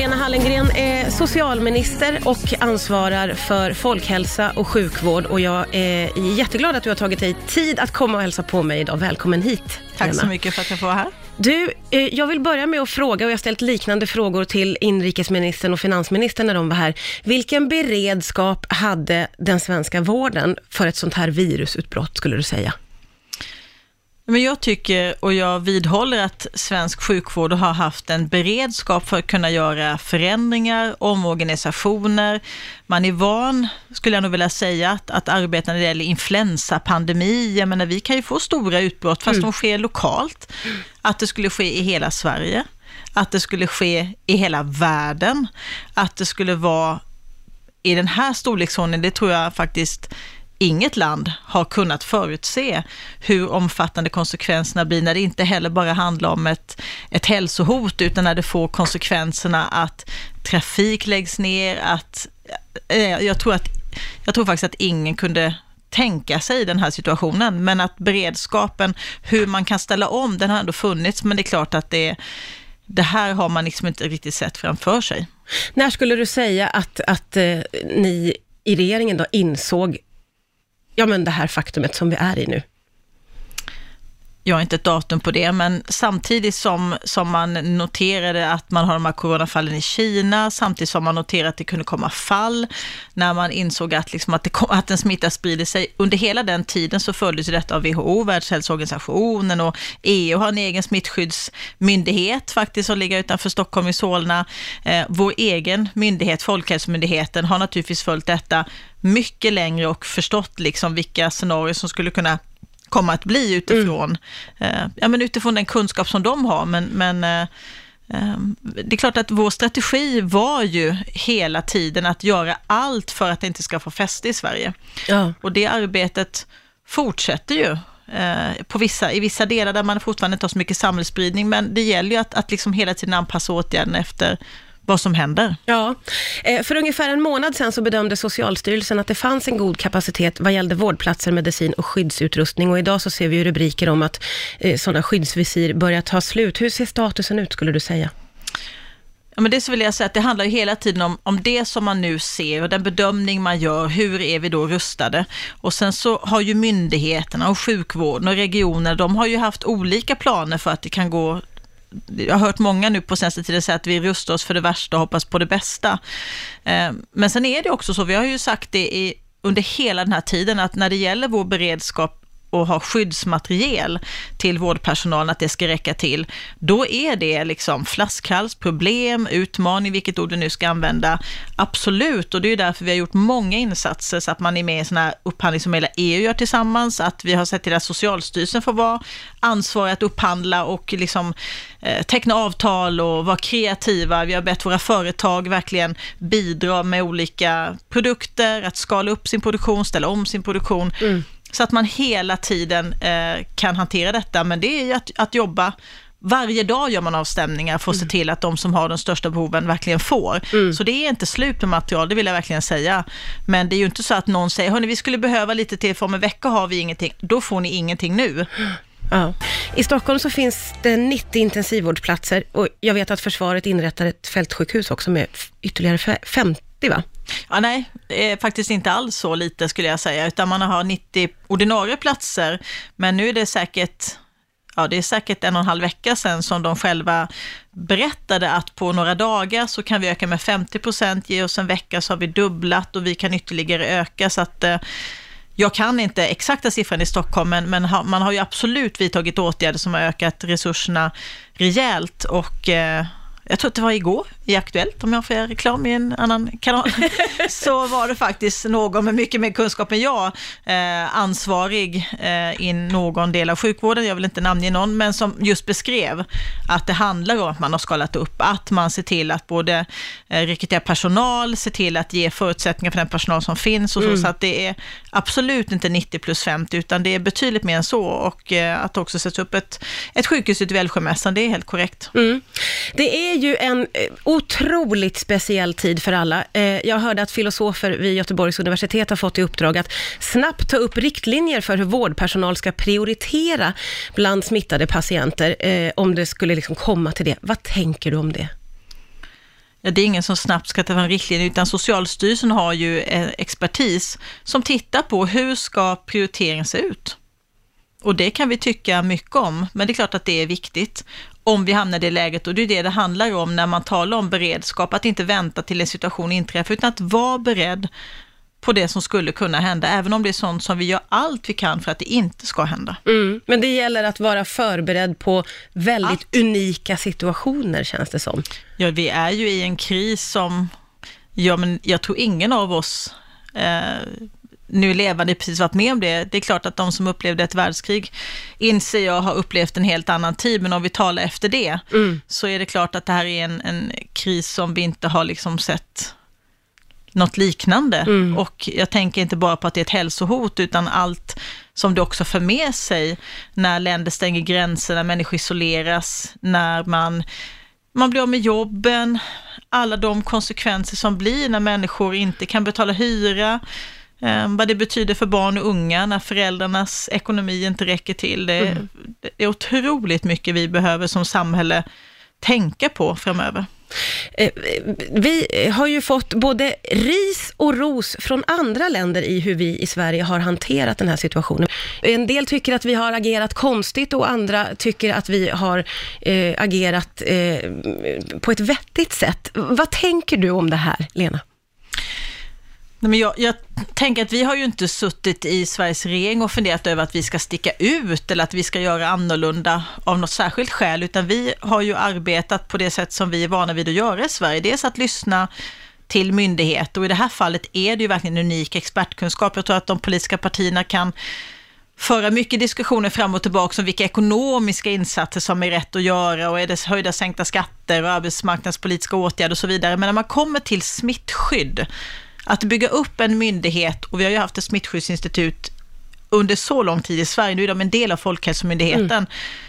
Lena Hallengren är socialminister och ansvarar för folkhälsa och sjukvård och jag är jätteglad att du har tagit dig tid att komma och hälsa på mig idag. Välkommen hit. Tack Lena. så mycket för att jag får vara här. Du, eh, jag vill börja med att fråga, och jag har ställt liknande frågor till inrikesministern och finansministern när de var här. Vilken beredskap hade den svenska vården för ett sånt här virusutbrott, skulle du säga? Men jag tycker och jag vidhåller att svensk sjukvård har haft en beredskap för att kunna göra förändringar, omorganisationer. Man är van, skulle jag nog vilja säga, att, att arbeta när det gäller influensapandemi. Jag menar, vi kan ju få stora utbrott fast de sker lokalt. Att det skulle ske i hela Sverige. Att det skulle ske i hela världen. Att det skulle vara i den här storleksordningen, det tror jag faktiskt inget land har kunnat förutse hur omfattande konsekvenserna blir när det inte heller bara handlar om ett, ett hälsohot utan när det får konsekvenserna att trafik läggs ner, att eh, jag tror, att, jag tror faktiskt att ingen kunde tänka sig den här situationen, men att beredskapen, hur man kan ställa om, den har ändå funnits, men det är klart att det, det här har man liksom inte riktigt sett framför sig. När skulle du säga att, att eh, ni i regeringen då insåg ja, men det här faktumet som vi är i nu? Jag har inte ett datum på det, men samtidigt som, som man noterade att man har de här coronafallen i Kina, samtidigt som man noterade att det kunde komma fall, när man insåg att, liksom att, det kom, att en smitta sprider sig. Under hela den tiden så följdes detta av WHO, Världshälsoorganisationen och EU har en egen smittskyddsmyndighet faktiskt som ligger utanför Stockholm i Solna. Eh, vår egen myndighet, Folkhälsomyndigheten, har naturligtvis följt detta mycket längre och förstått liksom vilka scenarier som skulle kunna komma att bli utifrån, mm. eh, ja, men utifrån den kunskap som de har. Men, men eh, eh, det är klart att vår strategi var ju hela tiden att göra allt för att det inte ska få fäste i Sverige. Ja. Och det arbetet fortsätter ju eh, på vissa, i vissa delar där man fortfarande inte har så mycket samhällsspridning, men det gäller ju att, att liksom hela tiden anpassa åtgärderna efter vad som händer. Ja, eh, för ungefär en månad sedan så bedömde Socialstyrelsen att det fanns en god kapacitet vad gällde vårdplatser, medicin och skyddsutrustning och idag så ser vi ju rubriker om att eh, sådana skyddsvisir börjar ta slut. Hur ser statusen ut skulle du säga? Ja, men det så vill jag säga att det handlar ju hela tiden om, om det som man nu ser och den bedömning man gör, hur är vi då rustade? Och sen så har ju myndigheterna och sjukvården och regioner, de har ju haft olika planer för att det kan gå jag har hört många nu på senaste tiden säga att vi rustar oss för det värsta och hoppas på det bästa. Eh, men sen är det också så, vi har ju sagt det i, under hela den här tiden, att när det gäller vår beredskap och ha skyddsmateriel till vårdpersonalen, att det ska räcka till, då är det liksom flaskhals, problem, utmaning, vilket ord du nu ska använda. Absolut, och det är därför vi har gjort många insatser så att man är med i sådana här upphandling som hela EU gör tillsammans, att vi har sett till att Socialstyrelsen får vara ansvarig att upphandla och liksom eh, teckna avtal och vara kreativa. Vi har bett våra företag verkligen bidra med olika produkter, att skala upp sin produktion, ställa om sin produktion. Mm. Så att man hela tiden eh, kan hantera detta, men det är ju att, att jobba varje dag gör man avstämningar för att mm. se till att de som har de största behoven verkligen får. Mm. Så det är inte slut med material, det vill jag verkligen säga. Men det är ju inte så att någon säger, hörni vi skulle behöva lite till, för om en vecka har vi ingenting. Då får ni ingenting nu. Ja. I Stockholm så finns det 90 intensivvårdsplatser och jag vet att försvaret inrättar ett fältsjukhus också med ytterligare 50 va? Ja, nej, eh, faktiskt inte alls så lite skulle jag säga, utan man har 90 ordinarie platser, men nu är det säkert ja, det är säkert en och en halv vecka sedan som de själva berättade att på några dagar så kan vi öka med 50 procent, ge oss en vecka så har vi dubblat och vi kan ytterligare öka. Så att eh, jag kan inte exakta siffran i Stockholm, men, men ha, man har ju absolut vidtagit åtgärder som har ökat resurserna rejält och eh, jag tror att det var igår i Aktuellt, om jag får göra reklam i en annan kanal, så var det faktiskt någon med mycket mer kunskap än jag, eh, ansvarig eh, i någon del av sjukvården, jag vill inte namnge någon, men som just beskrev att det handlar om att man har skalat upp, att man ser till att både eh, rekrytera personal, se till att ge förutsättningar för den personal som finns och så, mm. så att det är absolut inte 90 plus 50, utan det är betydligt mer än så och eh, att också sätta upp ett, ett sjukhus ute vid Älvsjömässan, det är helt korrekt. Mm. Det är ju en eh, otroligt speciell tid för alla. Eh, jag hörde att filosofer vid Göteborgs universitet har fått i uppdrag att snabbt ta upp riktlinjer för hur vårdpersonal ska prioritera bland smittade patienter, eh, om det skulle liksom komma till det. Vad tänker du om det? Ja, det är ingen som snabbt ska ta fram riktlinjer, utan Socialstyrelsen har ju en expertis som tittar på hur ska prioriteringen se ut? Och det kan vi tycka mycket om, men det är klart att det är viktigt om vi hamnar i det läget och det är det det handlar om när man talar om beredskap, att inte vänta till en situation inträffar, utan att vara beredd på det som skulle kunna hända, även om det är sånt som vi gör allt vi kan för att det inte ska hända. Mm, men det gäller att vara förberedd på väldigt Allt. unika situationer, känns det som. Ja, vi är ju i en kris som, ja men jag tror ingen av oss eh, nu levande precis varit med om det. Det är klart att de som upplevde ett världskrig inser jag har upplevt en helt annan tid, men om vi talar efter det, Mm. så är det klart att det här är en, en kris som vi inte har liksom sett något liknande. Mm. Och jag tänker inte bara på att det är ett hälsohot, utan allt som det också för med sig när länder stänger gränser, när människor isoleras, när man, man blir av med jobben, alla de konsekvenser som blir när människor inte kan betala hyra, vad det betyder för barn och unga när föräldrarnas ekonomi inte räcker till. Det, Mm. det är otroligt mycket vi behöver som samhälle tänka på framöver. Eh, Vi har ju fått både ris och ros från andra länder i hur vi i Sverige har hanterat den här situationen. En del tycker att vi har agerat konstigt och andra tycker att vi har eh, agerat eh, på ett vettigt sätt. Vad tänker du om det här, Lena? Nej, men jag, jag tänker att vi har ju inte suttit i Sveriges regering och funderat över att vi ska sticka ut eller att vi ska göra annorlunda av något särskilt skäl, utan vi har ju arbetat på det sätt som vi är vana vid att göra i Sverige. Dels att lyssna till myndigheter och i det här fallet är det ju verkligen unik expertkunskap. Jag tror att de politiska partierna kan föra mycket diskussioner fram och tillbaka om vilka ekonomiska insatser som är rätt att göra och är det höjda sänkta skatter och arbetsmarknadspolitiska åtgärder och så vidare. Men när man kommer till smittskydd, att bygga upp en myndighet, och vi har ju haft ett smittskyddsinstitut under så lång tid i Sverige, nu är de en del av Folkhälsomyndigheten,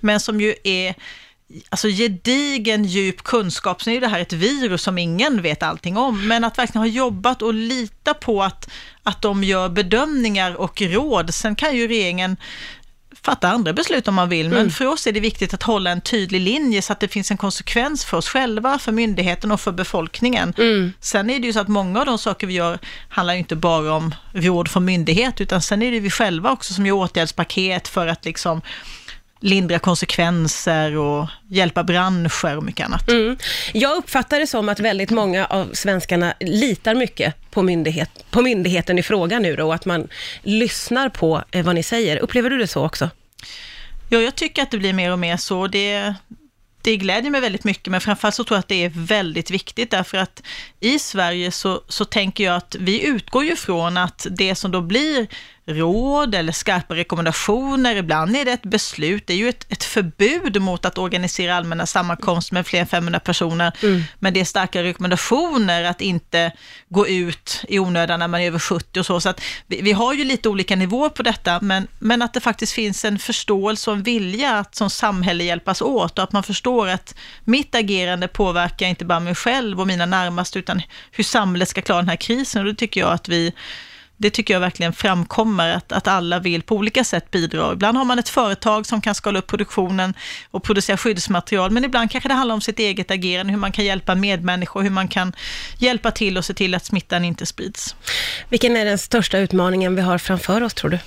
men som ju är alltså gedigen djup kunskap. Sen är det här ett virus som ingen vet allting om, men att verkligen ha jobbat och lita på att, att de gör bedömningar och råd. Sen kan ju regeringen fatta andra beslut om man vill, men för oss är det viktigt att hålla en tydlig linje så att det finns en konsekvens för oss själva, för myndigheten och för befolkningen. Sen är det ju så att många av de saker vi gör handlar ju inte bara om råd från myndighet, utan sen är det vi själva också som gör åtgärdspaket för att liksom lindra konsekvenser och hjälpa branscher och mycket annat. Mm. Jag uppfattar det som att väldigt många av svenskarna litar mycket på, myndighet, på myndigheten i fråga nu då, och att man lyssnar på eh, vad ni säger. Upplever du det så också? Ja, jag tycker att det blir mer och mer så. Det, det glädjer mig väldigt mycket, men framförallt så tror jag att det är väldigt viktigt, därför att i Sverige så, så tänker jag att vi utgår ju från att det som då blir råd eller skarpa rekommendationer, ibland är det ett beslut, det är ju ett, ett förbud mot att organisera allmänna sammankomster med fler än 500 personer, men det är starka rekommendationer att inte gå ut i onödan när man är över 70 och så, så att vi, vi har ju lite olika nivåer på detta, men, men att det faktiskt finns en förståelse och en vilja att som samhälle hjälpas åt och att man förstår att mitt agerande påverkar inte bara mig själv och mina närmaste, utan hur samhället ska klara den här krisen. Och det tycker jag att vi det tycker jag verkligen framkommer, att, att alla vill på olika sätt bidra. Ibland har man ett företag som kan skala upp produktionen och producera skyddsmaterial, men ibland kanske det handlar om sitt eget agerande, hur man kan hjälpa medmänniskor, hur man kan hjälpa till och se till att smittan inte sprids. Vilken är den största utmaningen vi har framför oss, tror du?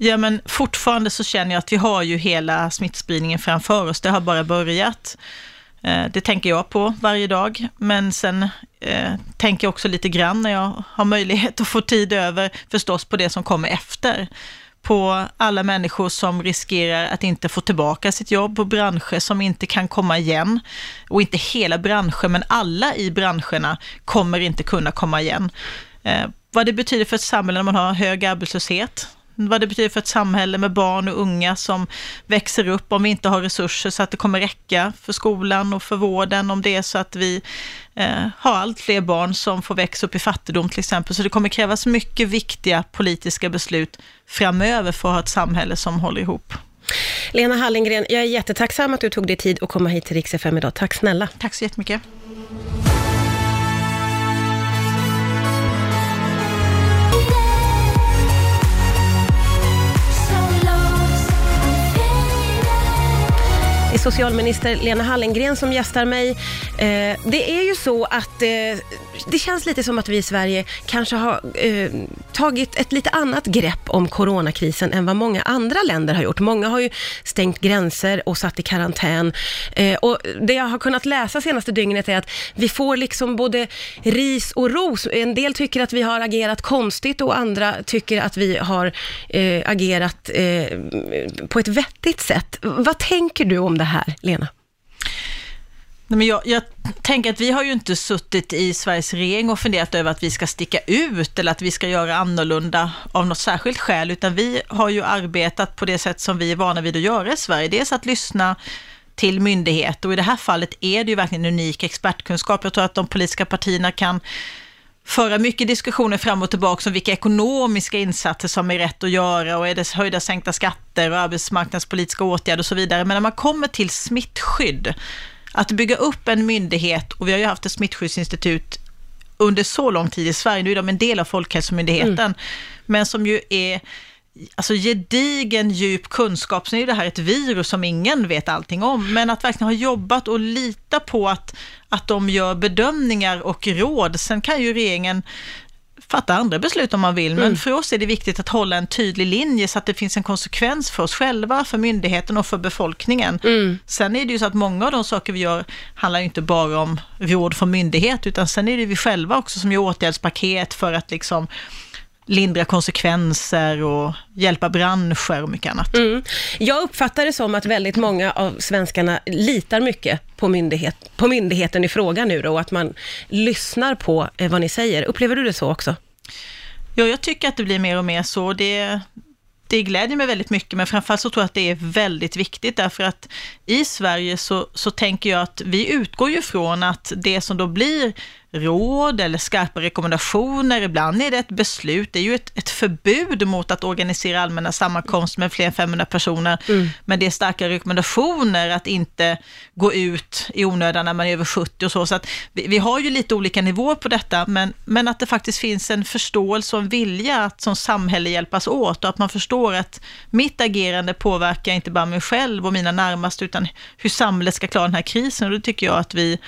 Ja, men fortfarande så känner jag att vi har ju hela smittspridningen framför oss. Det har bara börjat. Eh, det tänker jag på varje dag, men sen eh, tänker jag också lite grann när jag har möjlighet att få tid över, förstås på det som kommer efter. På alla människor som riskerar att inte få tillbaka sitt jobb och branscher som inte kan komma igen. Och inte hela branscher, men alla i branscherna kommer inte kunna komma igen. Eh, vad det betyder för ett samhälle när man har hög arbetslöshet, vad det betyder för ett samhälle med barn och unga som växer upp om vi inte har resurser så att det kommer räcka för skolan och för vården, om det är så att vi eh, har allt fler barn som får växa upp i fattigdom till exempel. Så det kommer krävas mycket viktiga politiska beslut framöver för att ha ett samhälle som håller ihop. Lena Hallengren, jag är jättetacksam att du tog dig tid att komma hit till Rix FM idag. Tack snälla. Tack så jättemycket. Socialminister Lena Hallengren som gästar mig. Eh, det är ju så att eh, det känns lite som att vi i Sverige kanske har eh, tagit ett lite annat grepp om coronakrisen än vad många andra länder har gjort. Många har ju stängt gränser och satt i karantän. Eh, och det jag har kunnat läsa senaste dygnet är att vi får liksom både ris och ros. En del tycker att vi har agerat konstigt och andra tycker att vi har eh, agerat eh, på ett vettigt sätt. Vad tänker du om det här, Lena? Nej, men jag, jag tänker att vi har ju inte suttit i Sveriges regering och funderat över att vi ska sticka ut eller att vi ska göra annorlunda av något särskilt skäl, utan vi har ju arbetat på det sätt som vi är vana vid att göra i Sverige. Dels att lyssna till myndigheter och i det här fallet är det ju verkligen unik expertkunskap. Jag tror att de politiska partierna kan föra mycket diskussioner fram och tillbaka om vilka ekonomiska insatser som är rätt att göra och är det höjda sänkta skatter och arbetsmarknadspolitiska åtgärder och så vidare. Men när man kommer till smittskydd, att bygga upp en myndighet, och vi har ju haft ett smittskyddsinstitut under så lång tid i Sverige, nu är de en del av Folkhälsomyndigheten, mm. men som ju är alltså gedigen djup kunskap. Sen är det här ett virus som ingen vet allting om, men att verkligen ha jobbat och lita på att, att de gör bedömningar och råd. Sen kan ju regeringen fatta andra beslut om man vill, men mm. för oss är det viktigt att hålla en tydlig linje så att det finns en konsekvens för oss själva, för myndigheten och för befolkningen. Mm. Sen är det ju så att många av de saker vi gör handlar ju inte bara om råd från myndighet, utan sen är det vi själva också som gör åtgärdspaket för att liksom lindra konsekvenser och hjälpa branscher och mycket annat. Mm. Jag uppfattar det som att väldigt många av svenskarna litar mycket på, myndighet, på myndigheten i fråga nu då, och att man lyssnar på eh, vad ni säger. Upplever du det så också? Ja, jag tycker att det blir mer och mer så. Det, det glädjer mig väldigt mycket, men framförallt så tror jag att det är väldigt viktigt, därför att i Sverige så, så tänker jag att vi utgår ju från att det som då blir råd eller skarpa rekommendationer, ibland är det ett beslut, det är ju ett, ett förbud mot att organisera allmänna sammankomster med fler än 500 personer, mm. men det är starka rekommendationer att inte gå ut i onödan när man är över 70 och så, så att vi, vi, har ju lite olika nivåer på detta, men, men att det faktiskt finns en förståelse och en vilja att som samhälle hjälpas åt och att man förstår att mitt agerande påverkar inte bara mig själv och mina närmaste, utan hur samhället ska klara den här krisen. Och det tycker jag att vi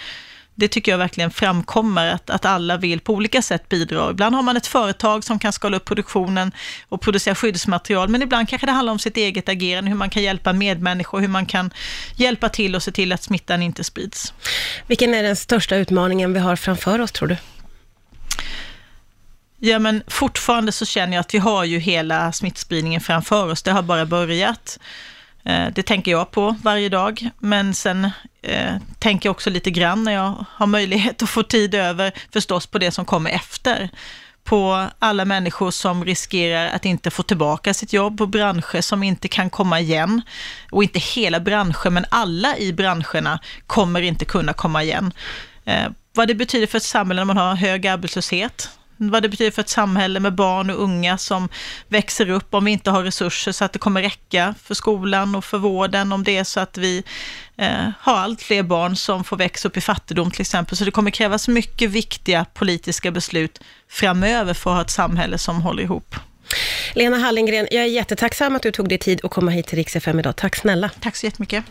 det tycker jag verkligen framkommer, att, att alla vill på olika sätt bidra. Ibland har man ett företag som kan skala upp produktionen och producera skyddsmaterial, men ibland kanske det handlar om sitt eget agerande, hur man kan hjälpa medmänniskor, hur man kan hjälpa till och se till att smittan inte sprids. Vilken är den största utmaningen vi har framför oss, tror du? Ja, men fortfarande så känner jag att vi har ju hela smittspridningen framför oss. Det har bara börjat. Eh, det tänker jag på varje dag, men sen eh, tänker jag också lite grann när jag har möjlighet att få tid över, förstås på det som kommer efter. På alla människor som riskerar att inte få tillbaka sitt jobb och branscher som inte kan komma igen. Och inte hela branscher, men alla i branscherna kommer inte kunna komma igen. Eh, vad det betyder för ett samhälle när man har hög arbetslöshet, vad det betyder för ett samhälle med barn och unga som växer upp om vi inte har resurser så att det kommer räcka för skolan och för vården, om det är så att vi eh, har allt fler barn som får växa upp i fattigdom till exempel. Så det kommer krävas mycket viktiga politiska beslut framöver för att ha ett samhälle som håller ihop. Lena Hallengren, jag är jättetacksam att du tog dig tid att komma hit till Rix FM idag. Tack snälla. Tack så jättemycket.